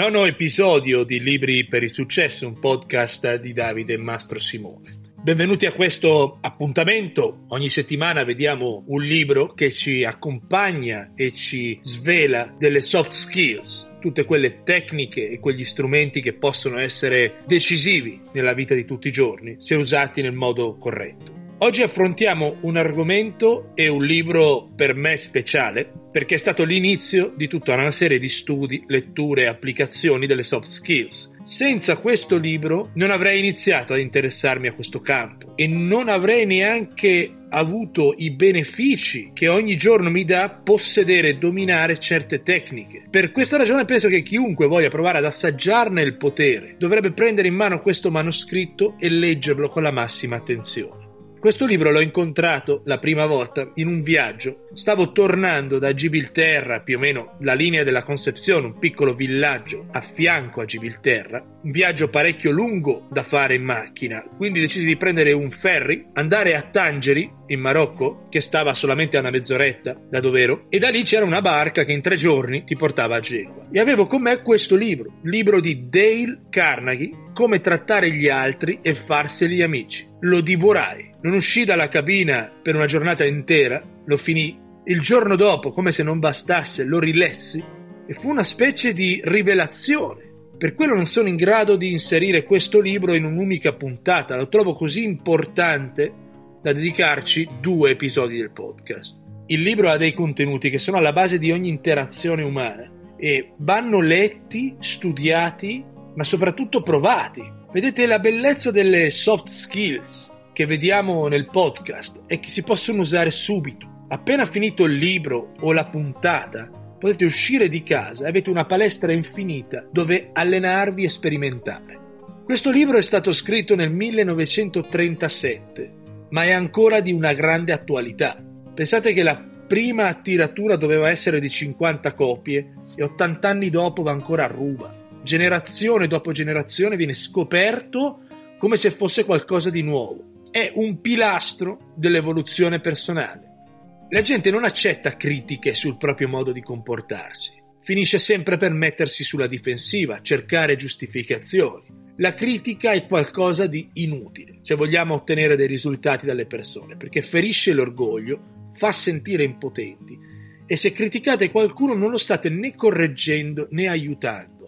Nono episodio di Libri per il Successo, un podcast di Davide Mastro Simone. Benvenuti a questo appuntamento. Ogni settimana vediamo un libro che ci accompagna e ci svela delle soft skills, tutte quelle tecniche e quegli strumenti che possono essere decisivi nella vita di tutti i giorni se usati nel modo corretto. Oggi affrontiamo un argomento e un libro per me speciale perché è stato l'inizio di tutta una serie di studi, letture e applicazioni delle soft skills. Senza questo libro non avrei iniziato ad interessarmi a questo campo e non avrei neanche avuto i benefici che ogni giorno mi dà possedere e dominare certe tecniche. Per questa ragione penso che chiunque voglia provare ad assaggiarne il potere dovrebbe prendere in mano questo manoscritto e leggerlo con la massima attenzione. Questo libro l'ho incontrato la prima volta in un viaggio. Stavo tornando da Gibilterra, più o meno la linea della Concezione, un piccolo villaggio a fianco a Gibilterra. Un viaggio parecchio lungo da fare in macchina, quindi decisi di prendere un ferry, andare a Tangeri, in Marocco, che stava solamente a una mezz'oretta da dove ero, e da lì c'era una barca che in tre giorni ti portava a Genova. E avevo con me questo libro, libro di Dale Carnegie, Come trattare gli altri e farseli amici. Lo divorai non uscì dalla cabina per una giornata intera, lo finì. Il giorno dopo, come se non bastasse, lo rilessi e fu una specie di rivelazione. Per quello non sono in grado di inserire questo libro in un'unica puntata, lo trovo così importante da dedicarci due episodi del podcast. Il libro ha dei contenuti che sono alla base di ogni interazione umana e vanno letti, studiati, ma soprattutto provati. Vedete la bellezza delle soft skills che vediamo nel podcast e che si possono usare subito. Appena finito il libro o la puntata, potete uscire di casa e avete una palestra infinita dove allenarvi e sperimentare. Questo libro è stato scritto nel 1937, ma è ancora di una grande attualità. Pensate che la prima tiratura doveva essere di 50 copie e 80 anni dopo va ancora a ruba. Generazione dopo generazione viene scoperto come se fosse qualcosa di nuovo è un pilastro dell'evoluzione personale. La gente non accetta critiche sul proprio modo di comportarsi, finisce sempre per mettersi sulla difensiva, cercare giustificazioni. La critica è qualcosa di inutile se vogliamo ottenere dei risultati dalle persone, perché ferisce l'orgoglio, fa sentire impotenti e se criticate qualcuno non lo state né correggendo né aiutando,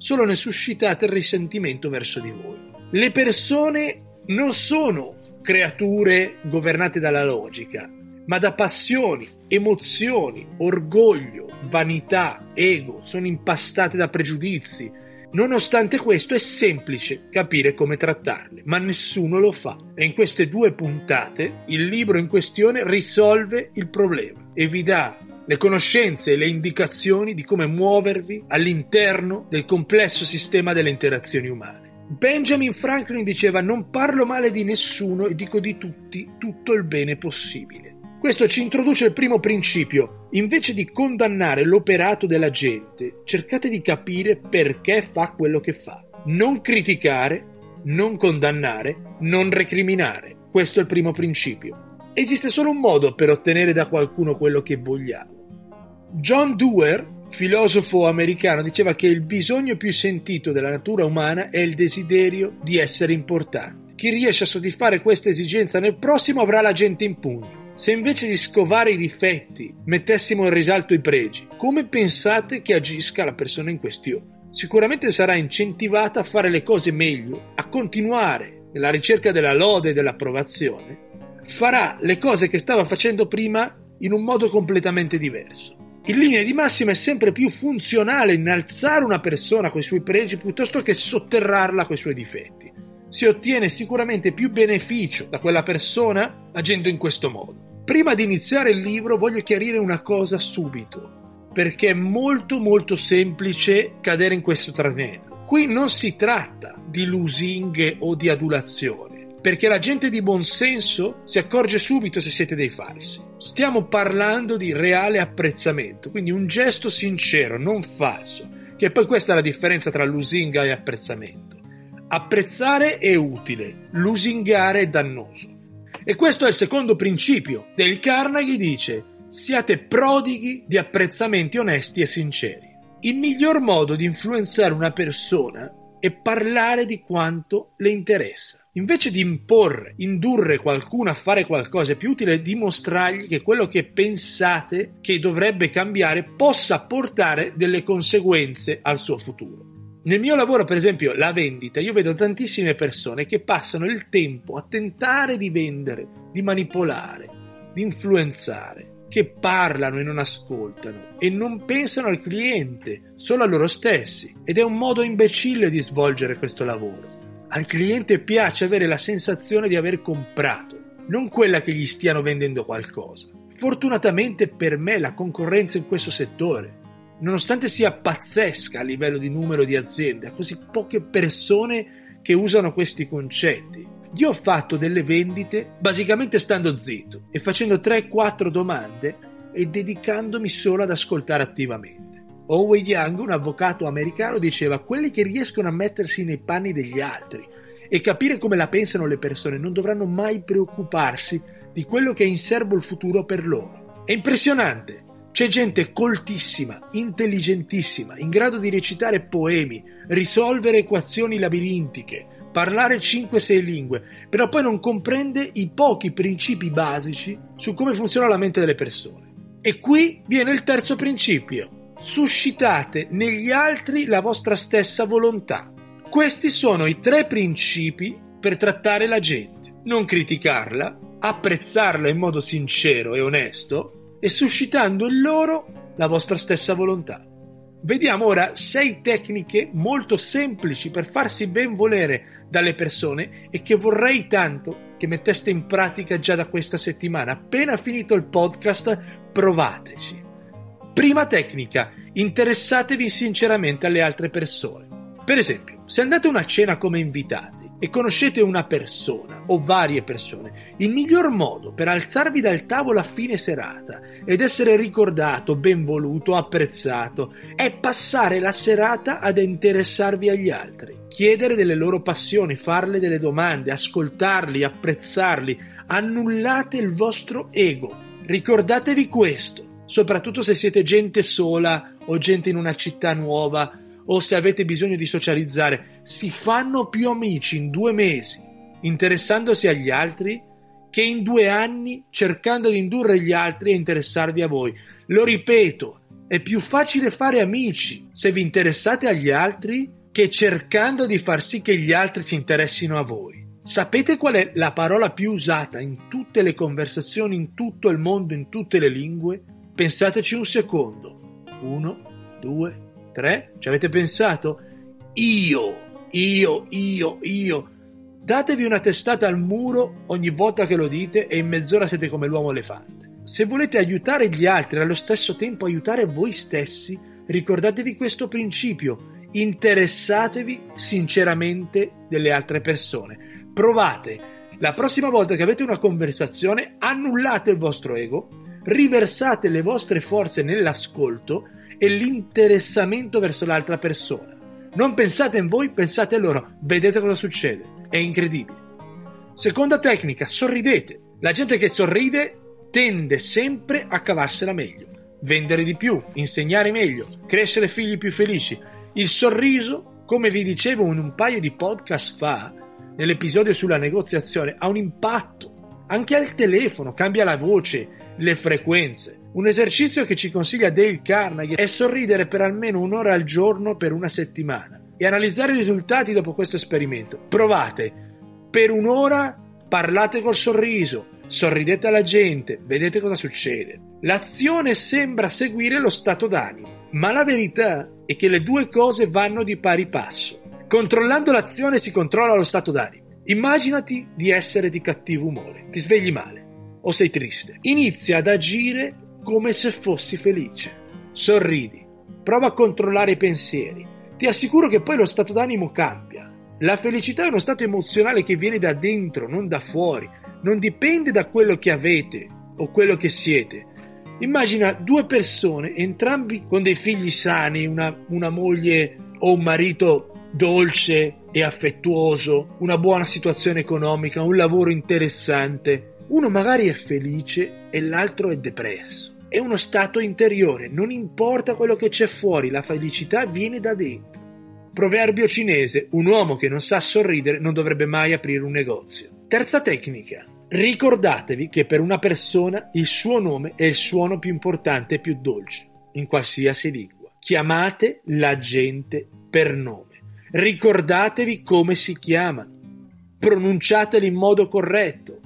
solo ne suscitate il risentimento verso di voi. Le persone non sono creature governate dalla logica, ma da passioni, emozioni, orgoglio, vanità, ego, sono impastate da pregiudizi. Nonostante questo è semplice capire come trattarle, ma nessuno lo fa. E in queste due puntate il libro in questione risolve il problema e vi dà le conoscenze e le indicazioni di come muovervi all'interno del complesso sistema delle interazioni umane. Benjamin Franklin diceva non parlo male di nessuno e dico di tutti tutto il bene possibile. Questo ci introduce il primo principio. Invece di condannare l'operato della gente, cercate di capire perché fa quello che fa. Non criticare, non condannare, non recriminare. Questo è il primo principio. Esiste solo un modo per ottenere da qualcuno quello che vogliamo. John Dewar filosofo americano diceva che il bisogno più sentito della natura umana è il desiderio di essere importante. Chi riesce a soddisfare questa esigenza nel prossimo avrà la gente in pugno. Se invece di scovare i difetti mettessimo in risalto i pregi, come pensate che agisca la persona in questione? Sicuramente sarà incentivata a fare le cose meglio, a continuare nella ricerca della lode e dell'approvazione. Farà le cose che stava facendo prima in un modo completamente diverso. In linea di massima è sempre più funzionale innalzare una persona con i suoi pregi piuttosto che sotterrarla con i suoi difetti. Si ottiene sicuramente più beneficio da quella persona agendo in questo modo. Prima di iniziare il libro voglio chiarire una cosa subito, perché è molto molto semplice cadere in questo tranello. Qui non si tratta di lusinghe o di adulazione perché la gente di buon senso si accorge subito se siete dei falsi. Stiamo parlando di reale apprezzamento, quindi un gesto sincero, non falso, che poi questa è la differenza tra lusinga e apprezzamento. Apprezzare è utile, lusingare è dannoso. E questo è il secondo principio. Del Carnegie dice siate prodighi di apprezzamenti onesti e sinceri. Il miglior modo di influenzare una persona è parlare di quanto le interessa. Invece di imporre, indurre qualcuno a fare qualcosa, è più utile dimostrargli che quello che pensate che dovrebbe cambiare possa portare delle conseguenze al suo futuro. Nel mio lavoro, per esempio, la vendita, io vedo tantissime persone che passano il tempo a tentare di vendere, di manipolare, di influenzare, che parlano e non ascoltano e non pensano al cliente, solo a loro stessi. Ed è un modo imbecille di svolgere questo lavoro. Al cliente piace avere la sensazione di aver comprato, non quella che gli stiano vendendo qualcosa. Fortunatamente per me la concorrenza in questo settore nonostante sia pazzesca a livello di numero di aziende, ha così poche persone che usano questi concetti. Io ho fatto delle vendite basicamente stando zitto e facendo 3-4 domande e dedicandomi solo ad ascoltare attivamente. Owen Young, un avvocato americano, diceva quelli che riescono a mettersi nei panni degli altri e capire come la pensano le persone non dovranno mai preoccuparsi di quello che è in serbo il futuro per loro. È impressionante c'è gente coltissima, intelligentissima, in grado di recitare poemi, risolvere equazioni labirintiche, parlare 5-6 lingue, però poi non comprende i pochi principi basici su come funziona la mente delle persone. E qui viene il terzo principio. Suscitate negli altri la vostra stessa volontà. Questi sono i tre principi per trattare la gente. Non criticarla, apprezzarla in modo sincero e onesto, e suscitando in loro la vostra stessa volontà. Vediamo ora sei tecniche molto semplici per farsi ben volere dalle persone e che vorrei tanto che metteste in pratica già da questa settimana. Appena finito il podcast, provateci. Prima tecnica, interessatevi sinceramente alle altre persone. Per esempio, se andate a una cena come invitati, e conoscete una persona o varie persone, il miglior modo per alzarvi dal tavolo a fine serata ed essere ricordato, ben voluto, apprezzato, è passare la serata ad interessarvi agli altri, chiedere delle loro passioni, farle delle domande, ascoltarli, apprezzarli, annullate il vostro ego. Ricordatevi questo, soprattutto se siete gente sola o gente in una città nuova o se avete bisogno di socializzare, si fanno più amici in due mesi, interessandosi agli altri, che in due anni cercando di indurre gli altri a interessarvi a voi. Lo ripeto, è più facile fare amici se vi interessate agli altri che cercando di far sì che gli altri si interessino a voi. Sapete qual è la parola più usata in tutte le conversazioni, in tutto il mondo, in tutte le lingue? Pensateci un secondo. Uno, due, 3? Ci avete pensato? Io, io, io, io. Datevi una testata al muro ogni volta che lo dite e in mezz'ora siete come l'uomo elefante. Se volete aiutare gli altri e allo stesso tempo aiutare voi stessi, ricordatevi questo principio. Interessatevi sinceramente delle altre persone. Provate. La prossima volta che avete una conversazione, annullate il vostro ego, riversate le vostre forze nell'ascolto e l'interessamento verso l'altra persona. Non pensate in voi, pensate a loro, vedete cosa succede. È incredibile. Seconda tecnica, sorridete. La gente che sorride tende sempre a cavarsela meglio. Vendere di più, insegnare meglio, crescere figli più felici. Il sorriso, come vi dicevo in un paio di podcast fa, nell'episodio sulla negoziazione, ha un impatto. Anche al telefono cambia la voce, le frequenze. Un esercizio che ci consiglia Dale Carnegie è sorridere per almeno un'ora al giorno per una settimana e analizzare i risultati dopo questo esperimento. Provate. Per un'ora parlate col sorriso, sorridete alla gente, vedete cosa succede. L'azione sembra seguire lo stato d'animo, ma la verità è che le due cose vanno di pari passo. Controllando l'azione si controlla lo stato d'animo. Immaginati di essere di cattivo umore, ti svegli male o sei triste. Inizia ad agire come se fossi felice. Sorridi, prova a controllare i pensieri. Ti assicuro che poi lo stato d'animo cambia. La felicità è uno stato emozionale che viene da dentro, non da fuori. Non dipende da quello che avete o quello che siete. Immagina due persone, entrambi con dei figli sani, una, una moglie o un marito dolce e affettuoso, una buona situazione economica, un lavoro interessante. Uno magari è felice e l'altro è depresso. è uno stato interiore, non importa quello che c'è fuori, la felicità viene da dentro. Proverbio cinese, un uomo che non sa sorridere non dovrebbe mai aprire un negozio. Terza tecnica, ricordatevi che per una persona il suo nome è il suono più importante e più dolce, in qualsiasi lingua. Chiamate la gente per nome. Ricordatevi come si chiama. Pronunciateli in modo corretto.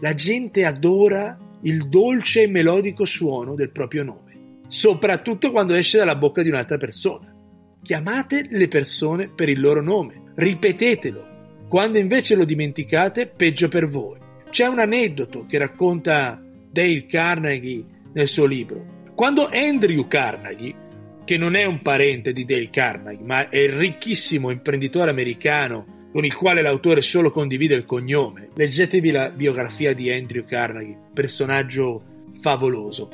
La gente adora il dolce e melodico suono del proprio nome, soprattutto quando esce dalla bocca di un'altra persona. Chiamate le persone per il loro nome, ripetetelo. Quando invece lo dimenticate, peggio per voi. C'è un aneddoto che racconta Dale Carnegie nel suo libro. Quando Andrew Carnegie, che non è un parente di Dale Carnegie, ma è il ricchissimo imprenditore americano con il quale l'autore solo condivide il cognome. Leggetevi la biografia di Andrew Carnegie, personaggio favoloso.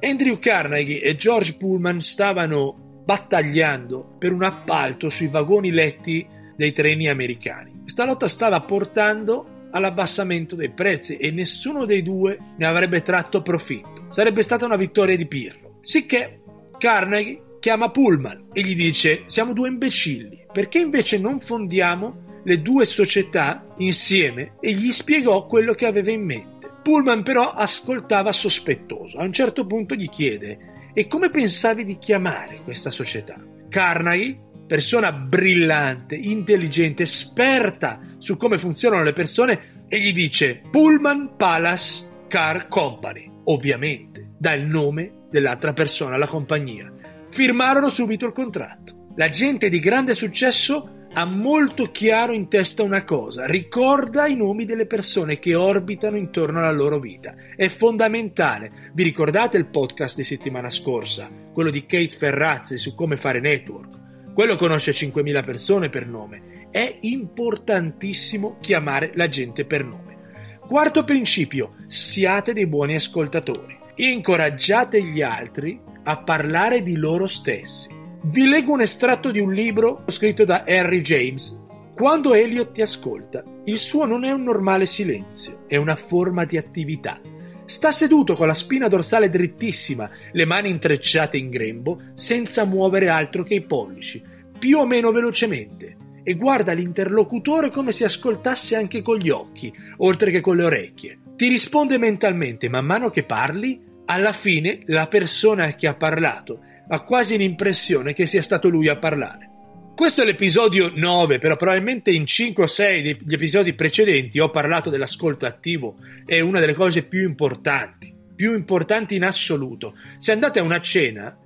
Andrew Carnegie e George Pullman stavano battagliando per un appalto sui vagoni letti dei treni americani. Questa lotta stava portando all'abbassamento dei prezzi e nessuno dei due ne avrebbe tratto profitto. Sarebbe stata una vittoria di Pirro. Sicché Carnegie chiama Pullman e gli dice siamo due imbecilli, perché invece non fondiamo le due società insieme e gli spiegò quello che aveva in mente. Pullman però ascoltava sospettoso. A un certo punto gli chiede e come pensavi di chiamare questa società? Carnegie, persona brillante, intelligente, esperta su come funzionano le persone, e gli dice Pullman Palace Car Company. Ovviamente dà nome dell'altra persona alla compagnia firmarono subito il contratto. La gente di grande successo ha molto chiaro in testa una cosa, ricorda i nomi delle persone che orbitano intorno alla loro vita. È fondamentale. Vi ricordate il podcast di settimana scorsa, quello di Kate Ferrazzi su come fare network? Quello conosce 5.000 persone per nome. È importantissimo chiamare la gente per nome. Quarto principio, siate dei buoni ascoltatori. Incoraggiate gli altri a parlare di loro stessi. Vi leggo un estratto di un libro scritto da Harry James. Quando Elliot ti ascolta, il suo non è un normale silenzio, è una forma di attività. Sta seduto con la spina dorsale drittissima, le mani intrecciate in grembo, senza muovere altro che i pollici, più o meno velocemente, e guarda l'interlocutore come se ascoltasse anche con gli occhi, oltre che con le orecchie. Ti risponde mentalmente man mano che parli alla fine la persona che ha parlato ha quasi l'impressione che sia stato lui a parlare. Questo è l'episodio 9, però probabilmente in 5 o 6 degli episodi precedenti ho parlato dell'ascolto attivo, è una delle cose più importanti, più importanti in assoluto. Se andate a una cena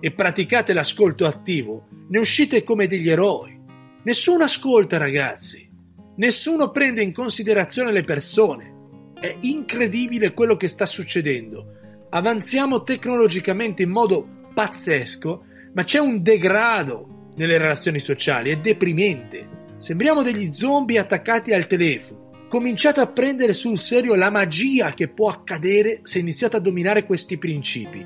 e praticate l'ascolto attivo, ne uscite come degli eroi. Nessuno ascolta, ragazzi. Nessuno prende in considerazione le persone. È incredibile quello che sta succedendo avanziamo tecnologicamente in modo pazzesco, ma c'è un degrado nelle relazioni sociali, è deprimente. Sembriamo degli zombie attaccati al telefono. Cominciate a prendere sul serio la magia che può accadere se iniziate a dominare questi principi.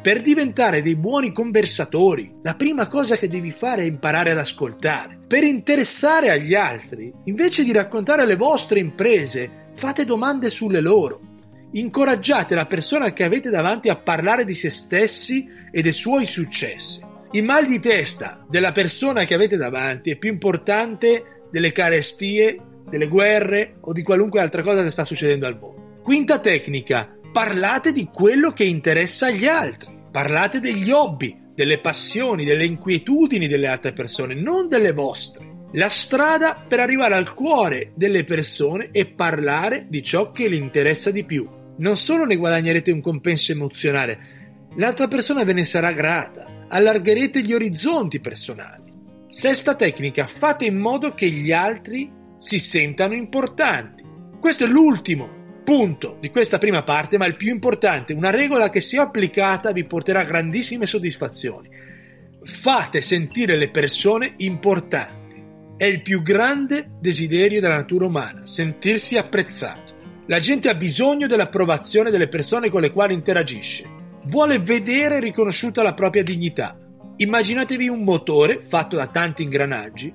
Per diventare dei buoni conversatori, la prima cosa che devi fare è imparare ad ascoltare. Per interessare agli altri, invece di raccontare le vostre imprese, fate domande sulle loro. Incoraggiate la persona che avete davanti a parlare di se stessi e dei suoi successi. Il mal di testa della persona che avete davanti è più importante delle carestie, delle guerre o di qualunque altra cosa che sta succedendo al mondo. Quinta tecnica, parlate di quello che interessa agli altri. Parlate degli hobby, delle passioni, delle inquietudini delle altre persone, non delle vostre. La strada per arrivare al cuore delle persone è parlare di ciò che le interessa di più non solo ne guadagnerete un compenso emozionale, l'altra persona ve ne sarà grata, allargherete gli orizzonti personali. Sesta tecnica, fate in modo che gli altri si sentano importanti. Questo è l'ultimo punto di questa prima parte, ma il più importante, una regola che se applicata vi porterà grandissime soddisfazioni. Fate sentire le persone importanti. È il più grande desiderio della natura umana, sentirsi apprezzato. La gente ha bisogno dell'approvazione delle persone con le quali interagisce. Vuole vedere riconosciuta la propria dignità. Immaginatevi un motore fatto da tanti ingranaggi,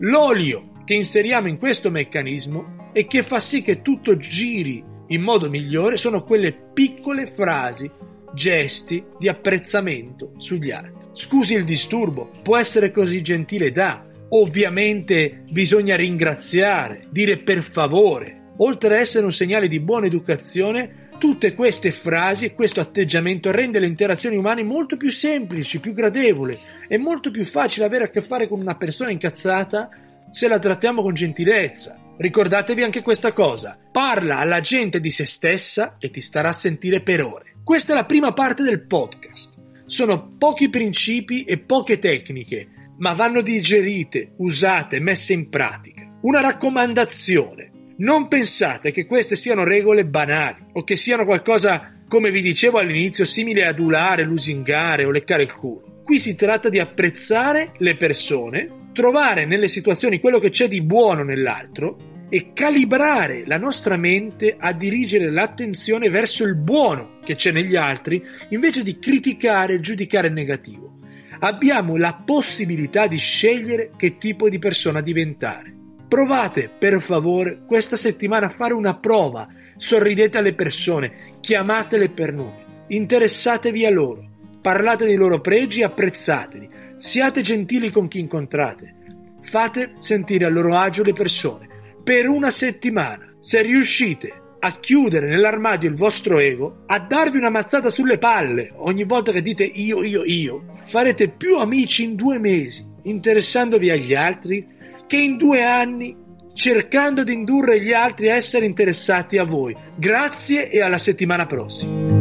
l'olio che inseriamo in questo meccanismo e che fa sì che tutto giri in modo migliore sono quelle piccole frasi gesti di apprezzamento sugli altri. Scusi il disturbo, può essere così gentile da. Ovviamente bisogna ringraziare, dire per favore. Oltre a essere un segnale di buona educazione, tutte queste frasi e questo atteggiamento rende le interazioni umane molto più semplici, più gradevoli. È molto più facile avere a che fare con una persona incazzata se la trattiamo con gentilezza. Ricordatevi anche questa cosa. Parla alla gente di se stessa e ti starà a sentire per ore. Questa è la prima parte del podcast. Sono pochi principi e poche tecniche, ma vanno digerite, usate, messe in pratica. Una raccomandazione. Non pensate che queste siano regole banali o che siano qualcosa, come vi dicevo all'inizio, simile ad adulare, lusingare o leccare il culo. Qui si tratta di apprezzare le persone, trovare nelle situazioni quello che c'è di buono nell'altro e calibrare la nostra mente a dirigere l'attenzione verso il buono che c'è negli altri invece di criticare e giudicare il negativo. Abbiamo la possibilità di scegliere che tipo di persona diventare. Provate per favore questa settimana a fare una prova, sorridete alle persone, chiamatele per nome, interessatevi a loro, parlate dei loro pregi e apprezzateli, siate gentili con chi incontrate, fate sentire a loro agio le persone per una settimana. Se riuscite a chiudere nell'armadio il vostro ego, a darvi una mazzata sulle palle ogni volta che dite io, io, io, farete più amici in due mesi interessandovi agli altri che in due anni cercando di indurre gli altri a essere interessati a voi. Grazie e alla settimana prossima.